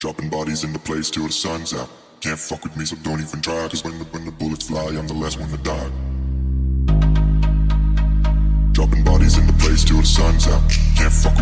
Dropping bodies in the place till the sun's out. Can't fuck with me, so don't even try. Cause when the, when the bullets fly, I'm the last one to die. Dropping bodies in the place till the sun's out. Can't fuck